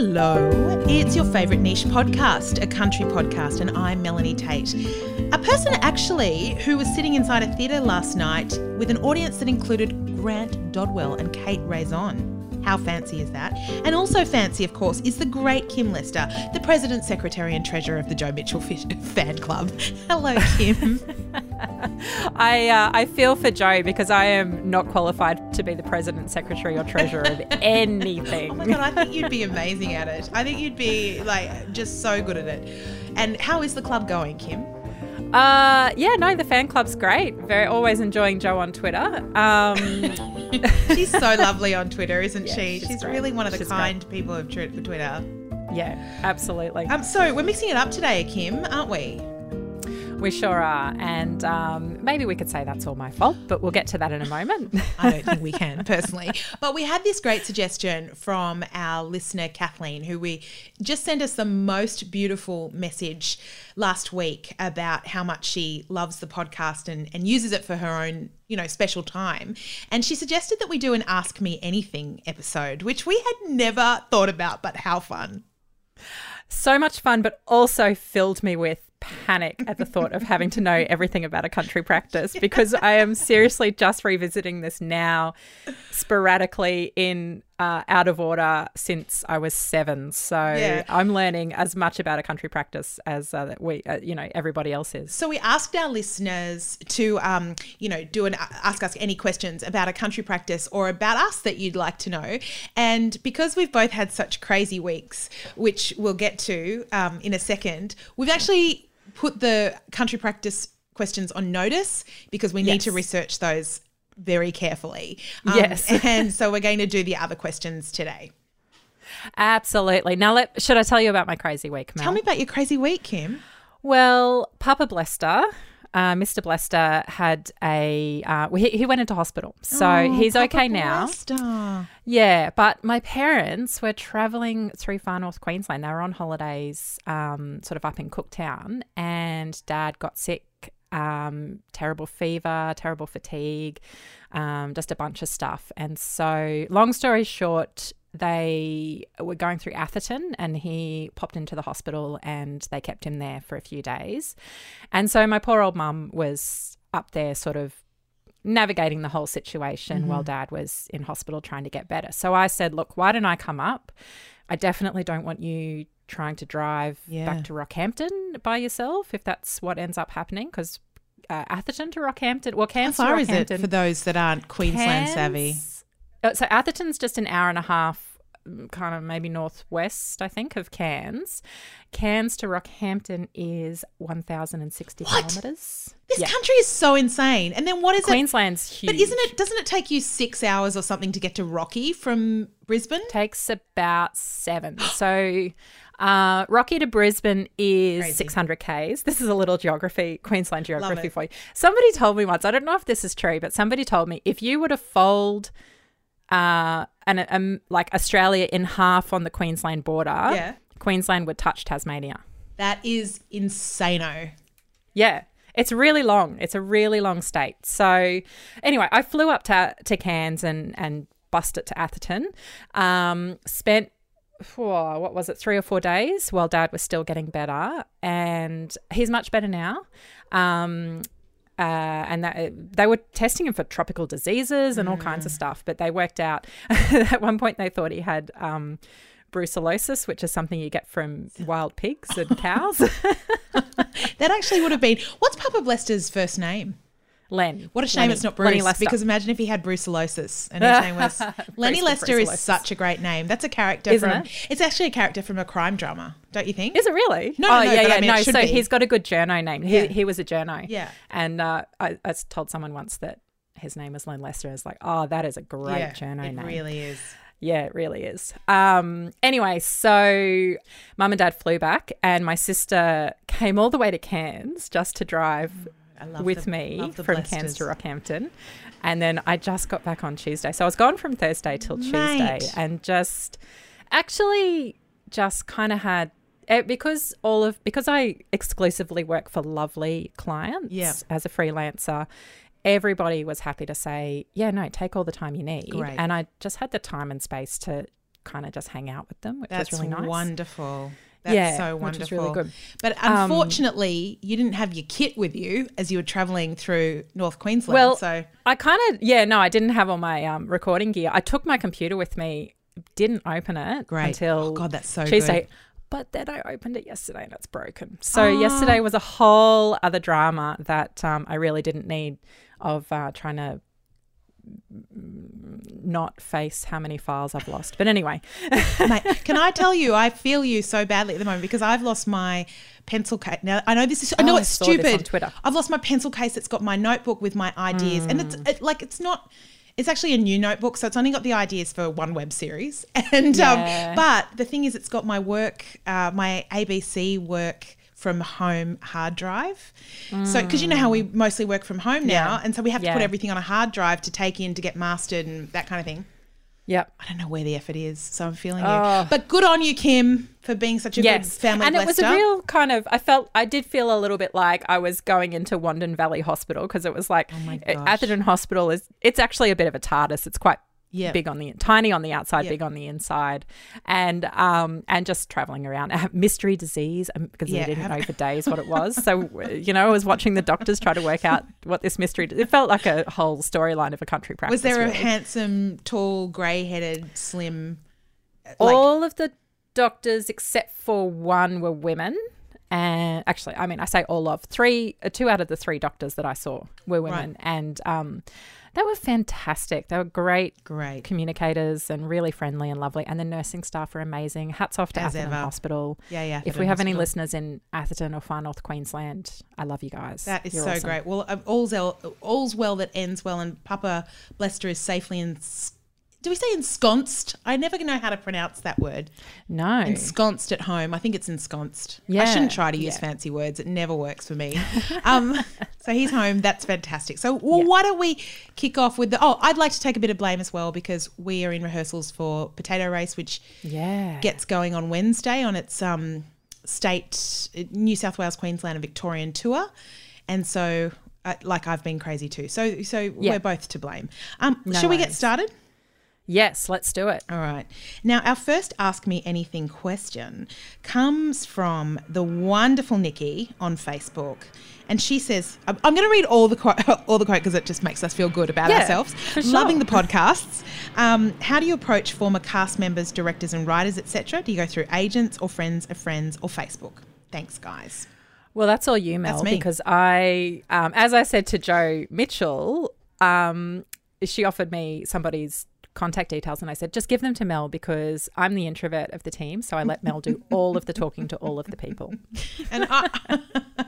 Hello, it's your favourite niche podcast, a country podcast, and I'm Melanie Tait. A person actually who was sitting inside a theatre last night with an audience that included Grant Dodwell and Kate Raison. How fancy is that? And also fancy, of course, is the great Kim Lester, the President, Secretary, and Treasurer of the Jo Mitchell Fan Club. Hello, Kim. I uh, I feel for Joe because I am not qualified to be the president, secretary, or treasurer of anything. oh my god, I think you'd be amazing at it. I think you'd be like just so good at it. And how is the club going, Kim? Uh, yeah, no, the fan club's great. Very always enjoying Joe on Twitter. Um, she's so lovely on Twitter, isn't Yeah, she? she's She's, really one of the She's kind people of Twitter. yeah, absolutely. Um, so we're mixing it up today, Kim, aren't we? We sure are, and um, maybe we could say that's all my fault, but we'll get to that in a moment. I don't think we can personally. But we had this great suggestion from our listener, Kathleen, who we just sent us the most beautiful message last week about how much she loves the podcast and, and uses it for her own, you know, special time. And she suggested that we do an Ask Me Anything episode, which we had never thought about, but how fun. so much fun, but also filled me with panic at the thought of having to know everything about a country practice because I am seriously just revisiting this now sporadically in uh, out of order since I was seven. So Yeah. I'm learning as much about a country practice as uh, we, uh, you know, everybody else is. So we asked our listeners to, um, you know, do an ask us any questions about a country practice or about us that you'd like to know. And because we've both had such crazy weeks, which we'll get to um, in a second, we've actually put the country practice questions on notice because we need to research those very carefully. Um, Yes. and so we're going to do the other questions today. Absolutely. Now, let, should I tell you about my crazy week, Mel? Tell me about your crazy week, Kim. Well, Papa Blester, uh, Mr. Blester had a, uh, he, he went into hospital. So Oh, he's Papa okay now. Yeah, but my parents were traveling through far north Queensland. They were on holidays, um, sort of up in Cooktown, and Dad got sick. Um, terrible fever, terrible fatigue, um, just a bunch of stuff. And so, long story short, they were going through Atherton and he popped into the hospital and they kept him there for a few days. And so, my poor old mum was up there, sort of navigating the whole situation while dad was in hospital trying to get better. So I said, Look, why don't I come up? I definitely don't want you trying to drive Yeah. back to Rockhampton by yourself if that's what ends up happening because uh, Atherton to Rockhampton, well, How Cairns to far is it for those that aren't Queensland savvy? Cairns- uh, so Atherton's just an hour and a half, mm, kind of maybe northwest, I think, of Cairns. Cairns to Rockhampton is 1,060 What? kilometres. This Yeah. country is so insane. And then what is it? Queensland's huge. But isn't it? Doesn't it take you six hours or something to get to Rocky from Brisbane? takes about seven. So, uh, Rocky to Brisbane is Crazy. 600 Ks. This is a little geography, Queensland geography for you. Somebody told me once, I don't know if this is true, but somebody told me if you were to fold uh, an, um, like Australia in half on the Queensland border, Yeah. Queensland would touch Tasmania. That is insano. Yeah. It's really long. It's a really long state. So, anyway, I flew up to, to Cairns and, and bust it to Atherton. Um, spent, oh, what was it, three or four days while dad was still getting better. And he's much better now. Um, uh, and that, they were testing him for tropical diseases and all kinds of stuff. But they worked out at one point they thought he had um, brucellosis, which is something you get from wild pigs and cows. That actually would have been. What's Papa Blester's first name? Len. What a shame Lenny. it's not Lenny Bruce. Lester. Because imagine if he had brucellosis and his name was Lenny Lester is such a great name. That's a character Isn't from. it? It's actually a character from a crime drama, don't you think? Is it really? No, oh, no, yeah, but I yeah, mean, no. So be. he's got a good journo name. He, Yeah. he was a journo. Yeah. And uh, I, I told someone once that his name was Len Lester. I was like, oh, that is a great yeah, journo it name. really is. Yeah, it really is. Um, anyway, so mum and dad flew back, and my sister came all the way to Cairns just to drive with the- me from Blesters. Cairns to Rockhampton. And then I just got back on Tuesday. So I was gone from Thursday till Tuesday Mate. and just actually just kind of had eh, because all of because I exclusively work for lovely clients Yeah. as a freelancer everybody was happy to say yeah no take all the time you need Great. and I just had the time and space to kind of just hang out with them, which That's was really nice. wonderful. That's yeah, so wonderful. which was really good. But Um, unfortunately, you didn't have your kit with you as you were traveling through North Queensland. Well, so I kind of yeah no, I didn't have all my um, recording gear. I took my computer with me, didn't open it great. until oh God, that's so Tuesday. good. But then I opened it yesterday and it's broken. So yesterday was a whole other drama that um, I really didn't need of uh, trying to not face how many files I've lost. But anyway, Mate, can I tell you, I feel you so badly at the moment because I've lost my pencil case. Now I know this is, I know Oh, I it's on stupid. Twitter. I've lost my pencil case. It's got my notebook with my ideas, and it's Mm. it, like it's not. It's actually a new notebook, so it's only got the ideas for one web series. And Yeah. um, but the thing is, it's got my work, uh, my ABC work from home hard drive. So because you know how we mm. mostly work from home now, and so we have to put everything on a hard drive to take in to get mastered and that kind of thing. yep. I don't know where the effort is, so I'm feeling Oh. you. But good on you, Kim, for being such a good family and it was a real kind of. I felt I did feel a little bit like I was going into Wandin Valley Hospital because it was like Oh. Atherton Hospital is. It's actually a bit of a TARDIS. It's quite Yeah. big on the tiny on the outside, Yeah. big on the inside, and um and just traveling around. Mystery disease um, because Yeah, they didn't know for days what it was. So you know, I was watching the doctors try to work out what this mystery. It felt like a whole storyline of a country practice. Was there a handsome, tall, grey-headed, slim? uh, Like, all of the doctors except for one were women and actually i mean i say all of three uh, two out of the three doctors that i saw were women and um they were fantastic they were great great. communicators and really friendly and lovely and the nursing staff are amazing hats off to As atherton ever. hospital Yeah, yeah. if we have any listeners in atherton or far north queensland i love you guys That is You're so awesome. great. Well, uh, all's, el- all's well that ends well, and Papa Blester is safely in. Do we say ensconced? I never know how to pronounce that word. no Ensconced at home. I think it's ensconced. Yeah. I shouldn't try to use yeah. fancy words. It never works for me. um, so he's home. That's fantastic. So well, why don't we kick off with the? Oh, I'd like to take a bit of blame as well because we are in rehearsals for Potato Race, which yeah gets going on Wednesday on its um, state New South Wales, Queensland, and Victorian tour, and so. Uh, like I've been crazy too, so so Yeah. we're both to blame. Um, No shall we get started? Yes let's do it All right. Now, our first Ask Me Anything question comes from the wonderful Nikki on Facebook. And she says, I'm going to read all the quote, all the quote because it just makes us feel good about Yeah, ourselves. sure. Loving the podcasts. Um, how do you approach former cast members, directors, and writers, etc.? Do you go through agents or friends of friends or Facebook? Thanks, guys. Well, that's all you, Mel, That's me. because I, um, as I said to Jo Mitchell, um, she offered me somebody's contact details, and I said, just give them to Mel because I'm the introvert of the team. So I let Mel do all of the talking to all of the people. And I,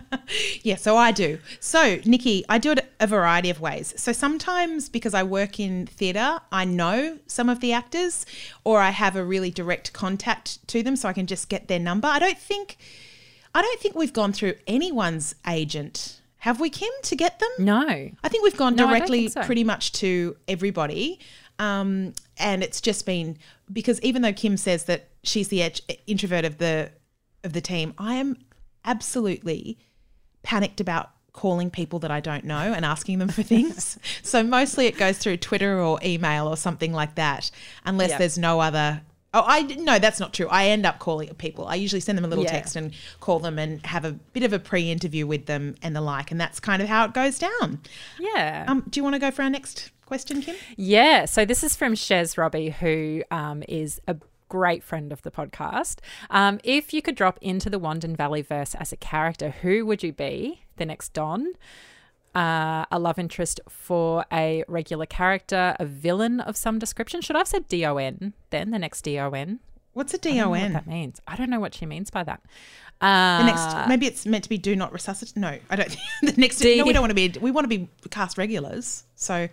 yeah, so I do. So, Nikki, I do it a variety of ways. So sometimes because I work in theatre, I know some of the actors or I have a really direct contact to them so I can just get their number. I don't think I don't think we've gone through anyone's agent. Have we, Kim, to get them? No. I think we've gone No, directly think so. pretty much to everybody. Um, and it's just been because even though Kim says that she's the introvert of the of the team, I am absolutely panicked about calling people that I don't know and asking them for things. so mostly it goes through Twitter or email or something like that, unless Yeah. there's no other. Oh, I no, that's not true. I end up calling people. I usually send them a little Yeah. text and call them and have a bit of a pre-interview with them and the like, and that's kind of how it goes down. Yeah. Um, do you want to go for our next question, Kim? Yeah. So this is from Shez Robbie, who um, is a great friend of the podcast. Um, if you could drop into the Wandin Valley verse as a character, who would you be? The next Don? Uh, a love interest for a regular character, a villain of some description. Should I have said D O N then? The next D O N. What's a I don't know what DON? that means. I don't know what she means by that. Uh, The next, maybe it's meant to be do not resuscitate. No, I don't. the next, D- no, we don't want to be. We want to be cast regulars. So,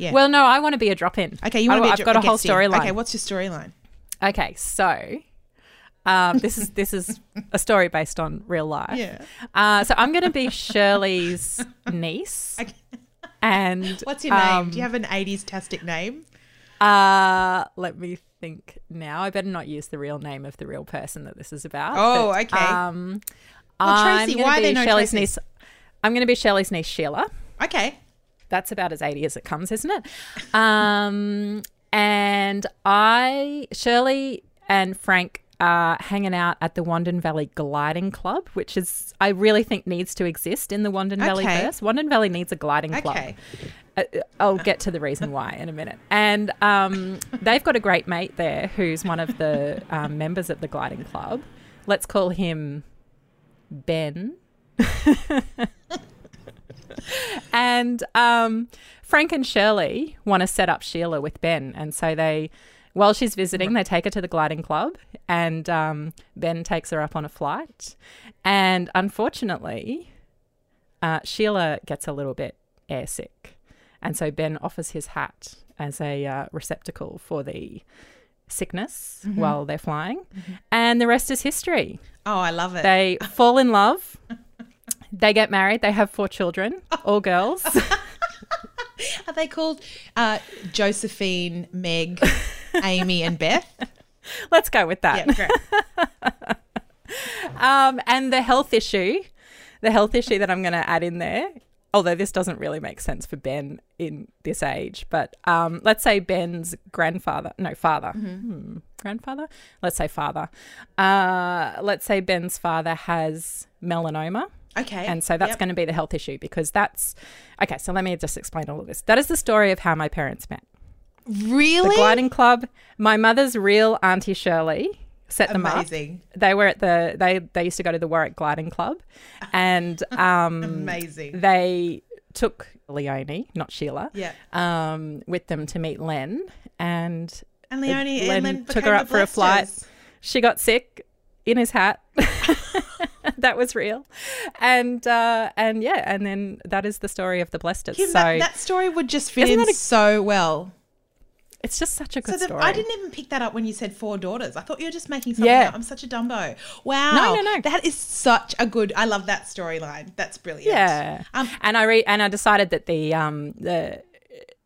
yeah. Well, no, I want to be a drop in. okay, you want to I, be. a I've got a whole storyline. Okay, what's your storyline? Okay, so um, this is this is a story based on real life. Yeah. Uh, so I'm going to be Shirley's niece, Okay. and What's your name? um, Do you have an '80s tastic name? Uh, let me think now. I better not use the real name of the real person that this is about. Oh, but, okay. Um, Well, I'm Tracy, why are be no niece. I'm going to be Shirley's niece, Sheila. Okay. That's about as 80 as it comes, isn't it? Um, and I, Shirley and Frank are hanging out at the Wandin Valley Gliding Club, which is, I really think, needs to exist in the Wandin Valley Okay. verse. Wandin Valley needs a gliding club. Okay. Uh, I'll get to the reason why in a minute. And um, they've got a great mate there who's one of the um, members of the gliding club. Let's call him Ben. and um, Frank and Shirley want to set up Sheila with Ben, and so they, while she's visiting, they take her to the gliding club, and um, Ben takes her up on a flight, and unfortunately, uh, Sheila gets a little bit airsick, and so Ben offers his hat as a uh, receptacle for the sickness while they're flying, and the rest is history. Oh, I love it. They fall in love. They get married. They have four children, all girls. Are they called uh, Josephine, Meg, Amy, and Beth? Let's go with that. Yeah, great. Um, and the health issue, the health issue that I'm going to add in there, although this doesn't really make sense for Ben in this age, but um, let's say Ben's grandfather, no, father, Hmm, grandfather, let's say father. Uh, let's say Ben's father has melanoma. Okay. And so that's Yep. going to be the health issue because that's okay. So let me just explain all of this. That is the story of how my parents met. really The gliding club. My mother's real auntie Shirley set them up. amazing. They were at the they they used to go to the Warwick Gliding Club, and um, Amazing. they took Leonie, not Sheila, Yeah. um, with them to meet Len, and And Leonie Len and Len took her up for a flight. She got sick in his hat. that was real, and uh, and yeah, and then that is the story of the Blesters. Kim, so that, that story would just fit in a- so well. it's just such a So good the, story. I didn't even pick that up when you said four daughters. I thought you were just making something Yeah. up. I'm such a dumbo. Wow. No, no, no. That is such a good. I love that storyline. That's brilliant. Yeah. Um, and I re- and I decided that the um the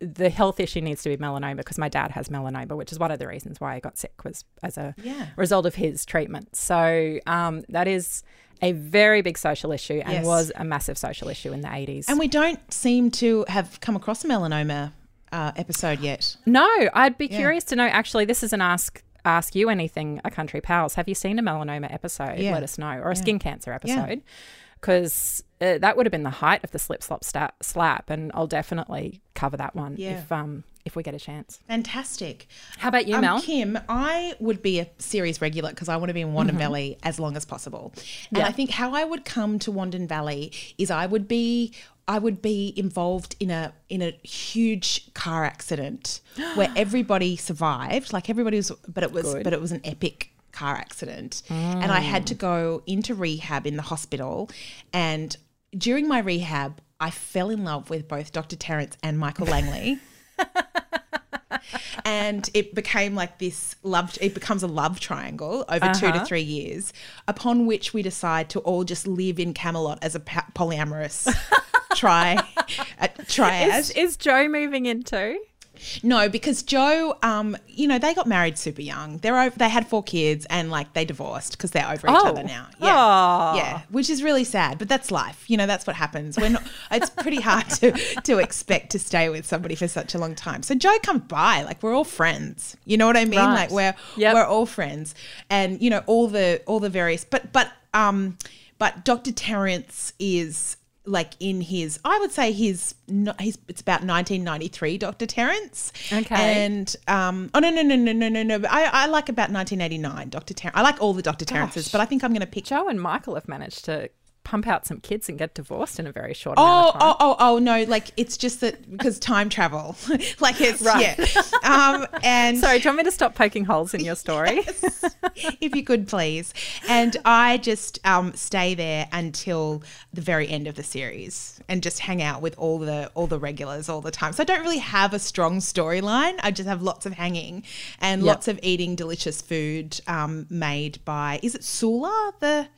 the health issue needs to be melanoma because my dad has melanoma, which is one of the reasons why I got sick was as a Yeah. result of his treatment. So um, that is a very big social issue and Yes. was a massive social issue in the 80s. And we don't seem to have come across a melanoma uh, episode yet. no, I'd be Yeah. curious to know actually this is an ask ask you anything a country pals. Have you seen a melanoma episode? Yeah. Let us know or a Yeah. skin cancer episode. Because uh, that would have been the height of the slip slop slap, and I'll definitely cover that one Yeah. if um if we get a chance. Fantastic. How about you, Um, Mel? Kim, I would be a series regular because I want to be in Wandin Valley as long as possible. And Mm-hmm. Yeah. I think how I would come to Wandin Valley is I would be I would be involved in a in a huge car accident where everybody survived. Like everybody was but it was Good. but it was an epic car accident. And I had Mm. to go into rehab in the hospital and during my rehab I fell in love with both Dr. Terence and Michael Langley and it became like this love it becomes a love triangle over two to Uh-huh. three years upon which we decide to all just live in camelot as a polyamorous try uh, triad Is, is Joe moving in too? No because joe um you know they got married super young. They're over, they had four kids and like they divorced because they're over each Oh. other now. Yeah. Aw. yeah which is really sad but that's life. You know that's what happens. We're it's pretty hard to to expect to stay with somebody for such a long time. So joe comes by like we're all friends. You know what i mean? Right. like we're Yep. we're all friends. And you know all the all the various but but um but dr terence is like in his i would say his he's it's about 1993 dr terence Okay. and um oh no no no no no no no i i like about 1989 dr terence i like all the dr terences but i think i'm going to pick Joe and Michael have managed to pump out some kids and get divorced in a very short amount Oh, of time. oh, oh, oh, no! Like it's just that because time travel, like it's Right. yeah. Um, and Sorry, do you want me to stop poking holes in your story? if you could please, and I just um stay there until the very end of the series and just hang out with all the all the regulars all the time. So I don't really have a strong storyline. I just have lots of hanging and Yep. lots of eating delicious food um, made by is it Sula the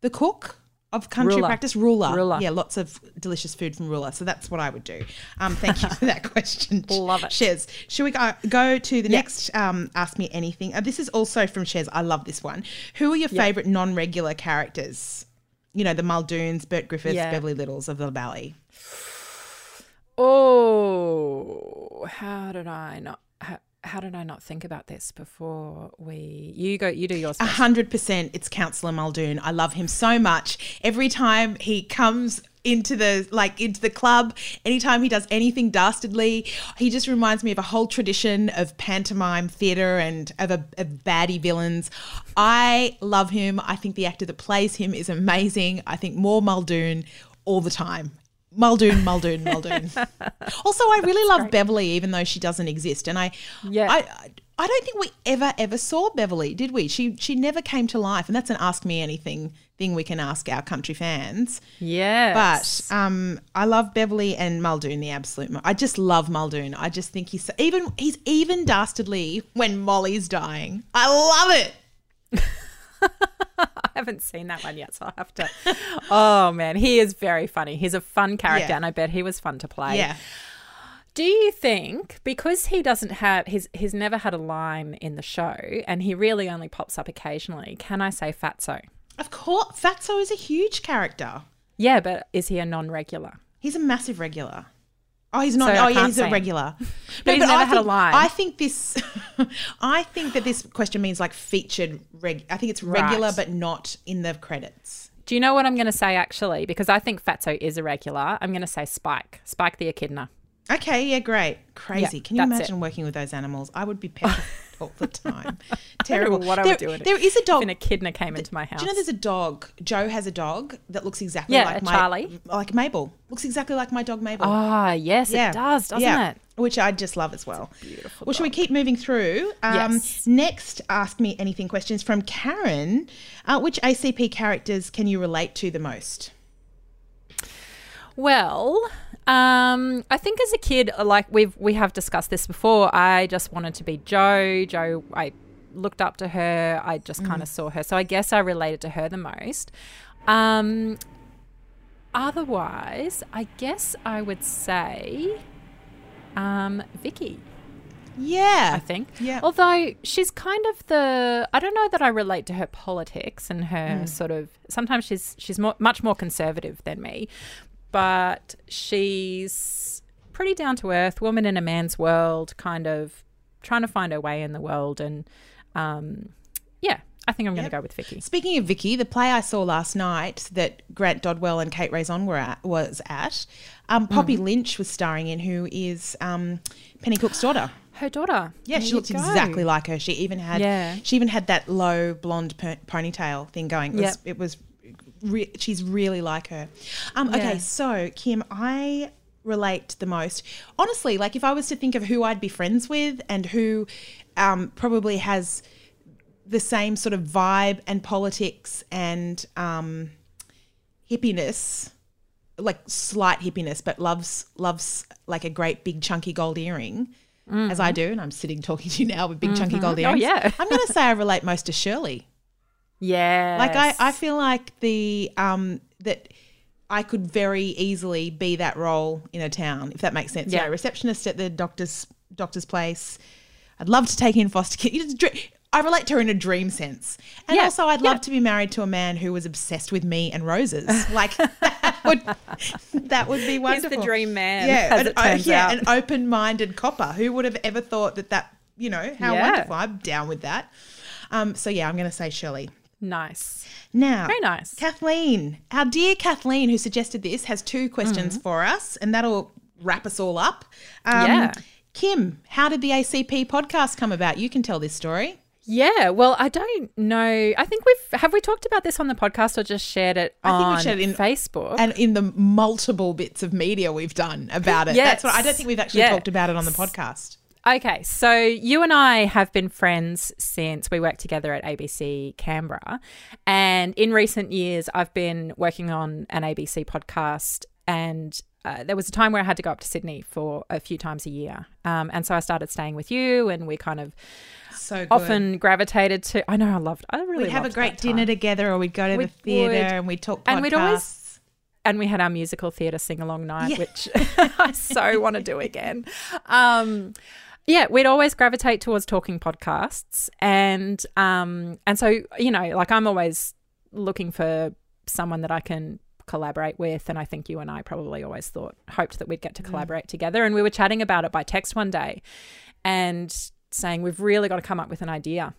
the cook of country Ruler. practice ruler. Ruler. yeah lots of delicious food from ruler so that's what i would do um thank you for that question Love it. Shez. should we go, go to the next um ask me anything uh, this is also from Shez. i love this one who are your favorite non-regular characters you know the muldoons bert griffiths Yeah. beverly littles of the valley oh, how did I not? ha- how did I not think about this before we? You go. You do yours. A hundred percent, it's Councillor Muldoon. I love him so much. Every time he comes into the like into the club, anytime he does anything dastardly, he just reminds me of a whole tradition of pantomime theatre and of, a, of baddie villains. I love him. I think the actor that plays him is amazing. I think more Muldoon all the time. Muldoon, Muldoon, Muldoon. also, I really love Beverly, even though she doesn't exist. And I, Yeah. I, I don't think we ever ever saw Beverly, did we? She she never came to life, and that's an ask me anything thing we can ask our country fans. Yes. But um, I love Beverly and Muldoon, the absolute. I just love Muldoon. I just think he's so, even he's even dastardly when Molly's dying. I love it. I haven't seen that one yet, so I'll have to. oh man, he is very funny. He's a fun character, Yeah. and I bet he was fun to play. Yeah. Do you think because he doesn't have he's he's never had a line in the show, and he really only pops up occasionally? Can I say Fatso? Of course, Fatso is a huge character. Yeah, but is he a non-regular? He's a massive regular. Oh, he's not. So oh, yeah, he's a regular. But he's never I had a line. I think this. I think that this question means like featured. Reg, I think it's regular, Right. but not in the credits. Do you know what I'm going to say actually? Because I think Fatso is a regular. I'm going to say Spike, Spike the echidna. Okay, yeah, great, crazy. Can you imagine working with those animals? I would be petrified all the time. Terrible. what I there, would do. it. there is a dog. An echidna came into my house. Do you know there's a dog? Joe has a dog that looks exactly Yeah, like my Charlie. like Mabel. Looks exactly like my dog Mabel. Ah, yes, yeah, it does, doesn't yeah. it? Which I just love as well. beautiful Well, shall we keep moving through? Um, Yes. Next, ask me anything questions from Karen. Uh, which ACP characters can you relate to the most? Well, um, I think as a kid, like we've we have discussed this before, I just wanted to be Joe. Joe, I looked up to her. I just kind of saw her, so I guess I related to her the most. Um, otherwise, I guess I would say, um, Vicky. Yeah, I think. Yeah. Although she's kind of the I don't know that I relate to her politics and her sort of sometimes she's she's more, much more conservative than me, but she's pretty down to earth, woman in a man's world, kind of trying to find her way in the world and um yeah, I think I'm going to Yep. go with Vicky. Speaking of Vicky, the play I saw last night that Grant Dodwell and Kate Raison were at was at, um, Poppy Mm. Lynch was starring in, who is um, Penny Cook's daughter. Her daughter. Yeah, There she looks go. exactly like her. She even had Yeah. she even had that low blonde per- ponytail thing going. It was, Yep. it was re- she's really like her. Um, okay, Yeah. so Kim, I relate the most. Honestly, like if I was to think of who I'd be friends with and who um, probably has the same sort of vibe and politics and um, hippiness, like slight hippiness, but loves loves like a great big chunky gold earring, as I do, and I'm sitting talking to you now with big chunky gold earrings. Oh, earrings. yeah. I'm going to say I relate most to Shirley. Yeah. Like I, I feel like the um that I could very easily be that role in a town, if that makes sense. Yeah. You know, receptionist at the doctor's doctor's place. I'd love to take in foster kids. I relate to her in a dream sense. And Yeah, also I'd love yeah. to be married to a man who was obsessed with me and roses. Like that would that would be He's wonderful. the dream man, Yeah, an, turns yeah, an open-minded copper. Who would have ever thought that that, you know, how Yeah. wonderful. I'm down with that. Um, so yeah, I'm going to say Shirley. Nice. Now, Very nice. Kathleen, our dear Kathleen, who suggested this, has two questions Mm-hmm. for us, and that'll wrap us all up. Um, Yeah. Kim, how did the ACP podcast come about? You can tell this story. Yeah, well, I don't know. I think we've have we talked about this on the podcast or just shared it I think we shared it in- Facebook. And in the multiple bits of media we've done about it. That's what I don't think we've actually Yeah. talked about it on the podcast. Okay, so you and I have been friends since we worked together at ABC Canberra. And in recent years, I've been working on an ABC podcast. And uh, there was a time where I had to go up to Sydney for a few times a year. Um, and so I started staying with you, and we kind of So good. often gravitated to. I know, I loved I really we'd have a great dinner together or we'd go to We the theatre and we'd talk podcasts. And we'd always- and we had our musical theatre sing along night, Yeah. which I so want to do again. Um, yeah, we'd always gravitate towards talking podcasts, and um, and so you know, like I'm always looking for someone that I can collaborate with, and I think you and I probably always thought hoped that we'd get to collaborate together, and we were chatting about it by text one day, and saying we've really got to come up with an idea,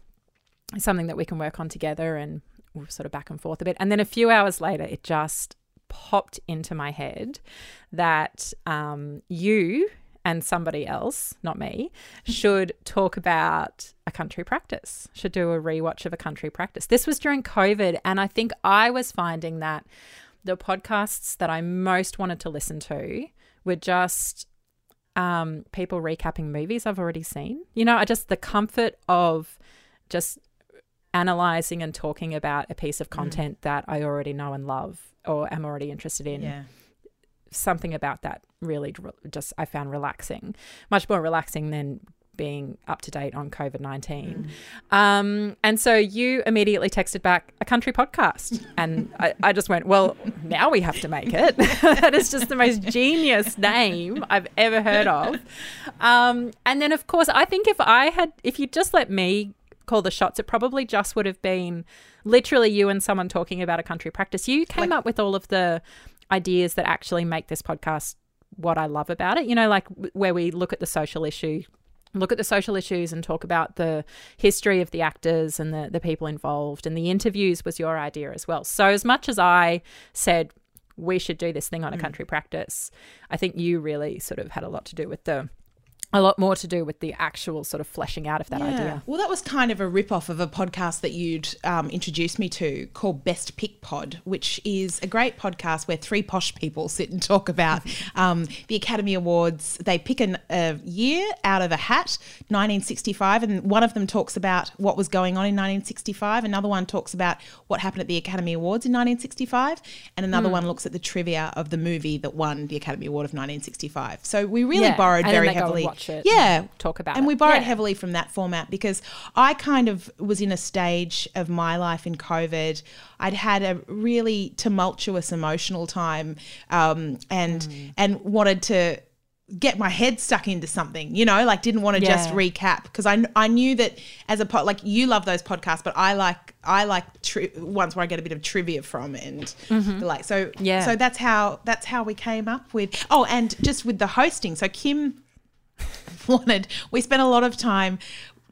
something that we can work on together, and we sort of back and forth a bit. And then a few hours later, it just popped into my head that um, you and somebody else, not me, should talk about a country practice, should do a rewatch of a country practice. This was during COVID, and I think I was finding that the podcasts that I most wanted to listen to were just um, people recapping movies I've already seen. You know, I just the comfort of just analyzing and talking about a piece of mm. content mm. that I already know and love or am already interested in. Yeah something about that really just I found relaxing, much more relaxing than being up to date on COVID 19. Mm. Um, and so you immediately texted back a country podcast. And I, I, just went, well, now we have to make it. that is just the most genius name I've ever heard of. Um, and then, of course, I think if I had, if you just let me call the shots, it probably just would have been literally you and someone talking about a country practice. You came like, up with all of the ideas that actually make this podcast what I love about it. You know, like where we look at the social issue, look at the social issues and talk about the history of the actors and the, the people involved. And the interviews was your idea as well. So, as much as I said, we should do this thing on a mm. country practice, I think you really sort of had a lot to do with the a lot more to do with the actual sort of fleshing out of that yeah. idea. Well, that was kind of a rip off of a podcast that you'd um, introduced me to called Best Pick Pod, which is a great podcast where three posh people sit and talk about um, the Academy Awards. They pick an, a year out of a hat, 1965, and one of them talks about what was going on in 1965. Another one talks about what happened at the Academy Awards in 1965, and another mm. one looks at the trivia of the movie that won the Academy Award of 1965. So we really yeah. borrowed and very heavily watch it. Yeah, talk about and it. we borrowed yeah. heavily from that format because I kind of was in a stage of my life in COVID. I'd had a really tumultuous emotional time, um, and mm. and wanted to get my head stuck into something, you know, like didn't want to yeah. just recap because I, I knew that as a pot, like you love those podcasts, but I like, I like tri- ones where I get a bit of trivia from and mm-hmm. like, so, yeah. So that's how, that's how we came up with, oh, and just with the hosting. So Kim wanted, we spent a lot of time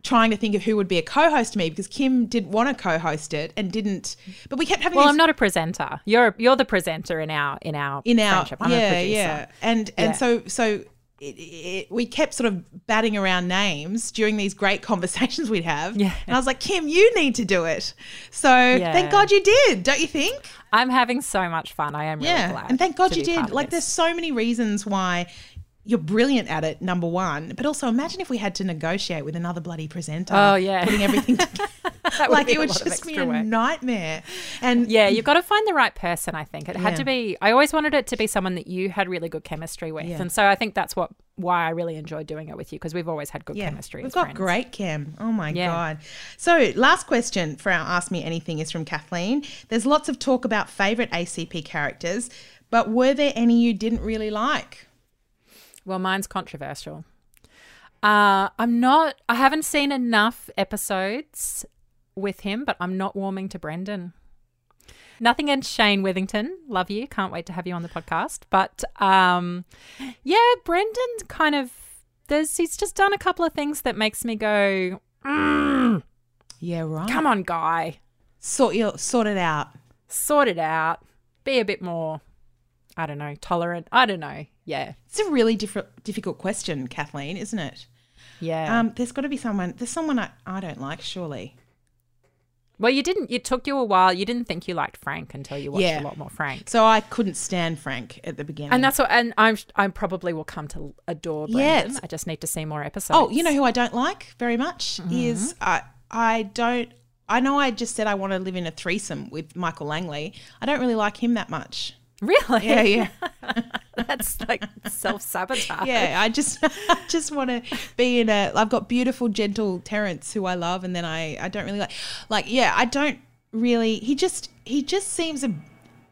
trying to think of who would be a co-host to me because Kim didn't want to co-host it and didn't. But we kept having. Well, these, I'm not a presenter. You're you're the presenter in our in our in our friendship. I'm yeah yeah and and so so. It, it, we kept sort of batting around names during these great conversations we'd have. Yeah. And I was like, Kim, you need to do it. So yeah. thank God you did, don't you think? I'm having so much fun. I am really yeah. glad. And thank God you did. Like, there's so many reasons why you're brilliant at it, number one. But also, imagine if we had to negotiate with another bloody presenter. Oh yeah, putting everything together. like it would just be a work. nightmare. And yeah, you've got to find the right person. I think it had yeah. to be. I always wanted it to be someone that you had really good chemistry with, yeah. and so I think that's what why I really enjoyed doing it with you because we've always had good yeah. chemistry. We've got friends. great chem. Oh my god! So last question for our Ask Me Anything is from Kathleen. There's lots of talk about favorite ACP characters, but were there any you didn't really like? Well, mine's controversial. Uh, I'm not, I haven't seen enough episodes with him, but I'm not warming to Brendan. Nothing against Shane Withington. Love you. Can't wait to have you on the podcast. But um, yeah, Brendan kind of, there's, he's just done a couple of things that makes me go, mm, yeah, right. Come on, guy. Sort, you, sort it out. Sort it out. Be a bit more, I don't know, tolerant. I don't know. Yeah. It's a really diff- difficult question, Kathleen, isn't it? Yeah. Um, there's got to be someone. There's someone I, I don't like, surely. Well, you didn't. It took you a while. You didn't think you liked Frank until you watched yeah. a lot more Frank. So I couldn't stand Frank at the beginning, and that's what. And I'm. I probably will come to adore Brendan. Yeah, I just need to see more episodes. Oh, you know who I don't like very much mm-hmm. is I. I don't. I know I just said I want to live in a threesome with Michael Langley. I don't really like him that much. Really? Yeah, yeah. That's like self sabotage. Yeah, I just I just want to be in a. I've got beautiful, gentle Terence who I love, and then I I don't really like. Like, yeah, I don't really. He just he just seems a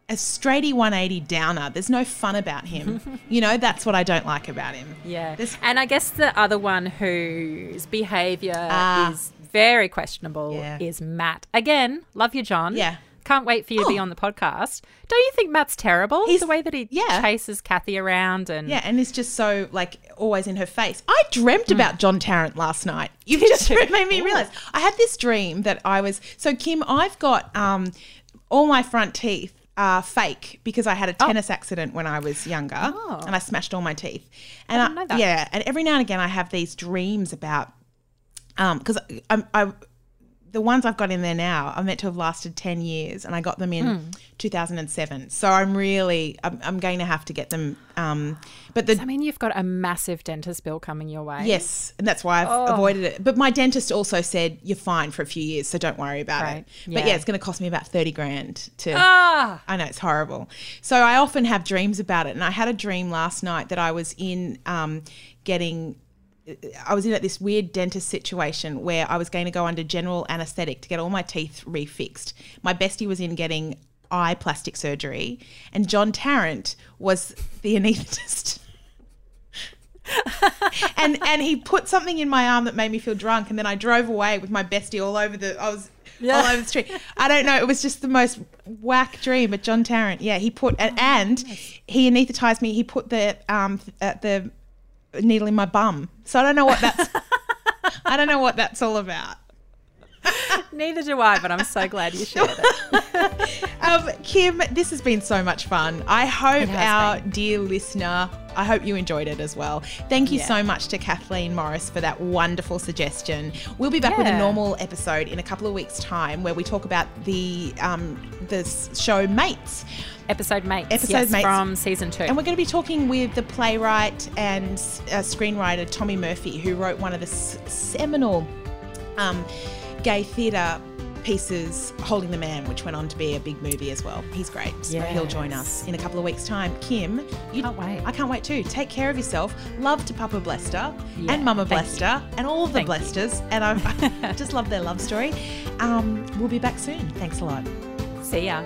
a straighty 180 downer. There's no fun about him. you know, that's what I don't like about him. Yeah. There's, and I guess the other one whose behavior uh, is very questionable yeah. is Matt. Again, love you, John. Yeah can't wait for you to be Oh. on the podcast. Don't you think Matt's terrible? He's- the way that he yeah. chases Kathy around and Yeah, and it's just so like always in her face. I dreamt about John Tarrant last night. You've just made me realize. I had this dream that I was so Kim. I've got um, all my front teeth are fake because I had a tennis accident when I was younger, Oh. and I smashed all my teeth. And didn't know that. yeah, and every now and again I have these dreams about um because I'm I. The ones I've got in there now are meant to have lasted 10 years and I got them in Hmm. 2007. So I'm really, I'm, I'm going to have to get them. Um, but the, I mean, you've got a massive dentist bill coming your way. Yes, and that's why I've Oh. avoided it. But my dentist also said you're fine for a few years, so don't worry about Right. it. But Yeah. yeah, it's going to cost me about thirty grand to. Ah, I know it's horrible. So I often have dreams about it, and I had a dream last night that I was in um, getting. I was in at this weird dentist situation where I was going to go under general anaesthetic to get all my teeth refixed. My bestie was in getting eye plastic surgery, and John Tarrant was the anaesthetist. and and he put something in my arm that made me feel drunk, and then I drove away with my bestie all over the. I was. Yeah. All over the street. I don't know. It was just the most whack dream. But John Tarrant, yeah, he put and, and he anaesthetized me. He put the um uh, the needle in my bum. So I don't know what that's. I don't know what that's all about. neither do I, but I'm so glad you shared it. Um, Kim, this has been so much fun. I hope our dear listener, I hope you enjoyed it as well. Thank you Yeah. so much to Kathleen Morris for that wonderful suggestion. We'll be back with a normal episode in a couple of weeks' time where we talk about the um, the show Mates. Episode mates. Episode yes, Mates. from season two. And we're going to be talking with the playwright and uh, screenwriter Tommy Murphy, who wrote one of the s- seminal um, gay theatre pieces, Holding the Man, which went on to be a big movie as well. He's great. So he'll join us in a couple of weeks' time. Kim, you, Can't wait. I can't wait too. Take care of yourself. Love to Papa Blester Yeah, and Mama Blester and all the Thank you. And I, I just love their love story. Um, we'll be back soon. Thanks a lot. See ya.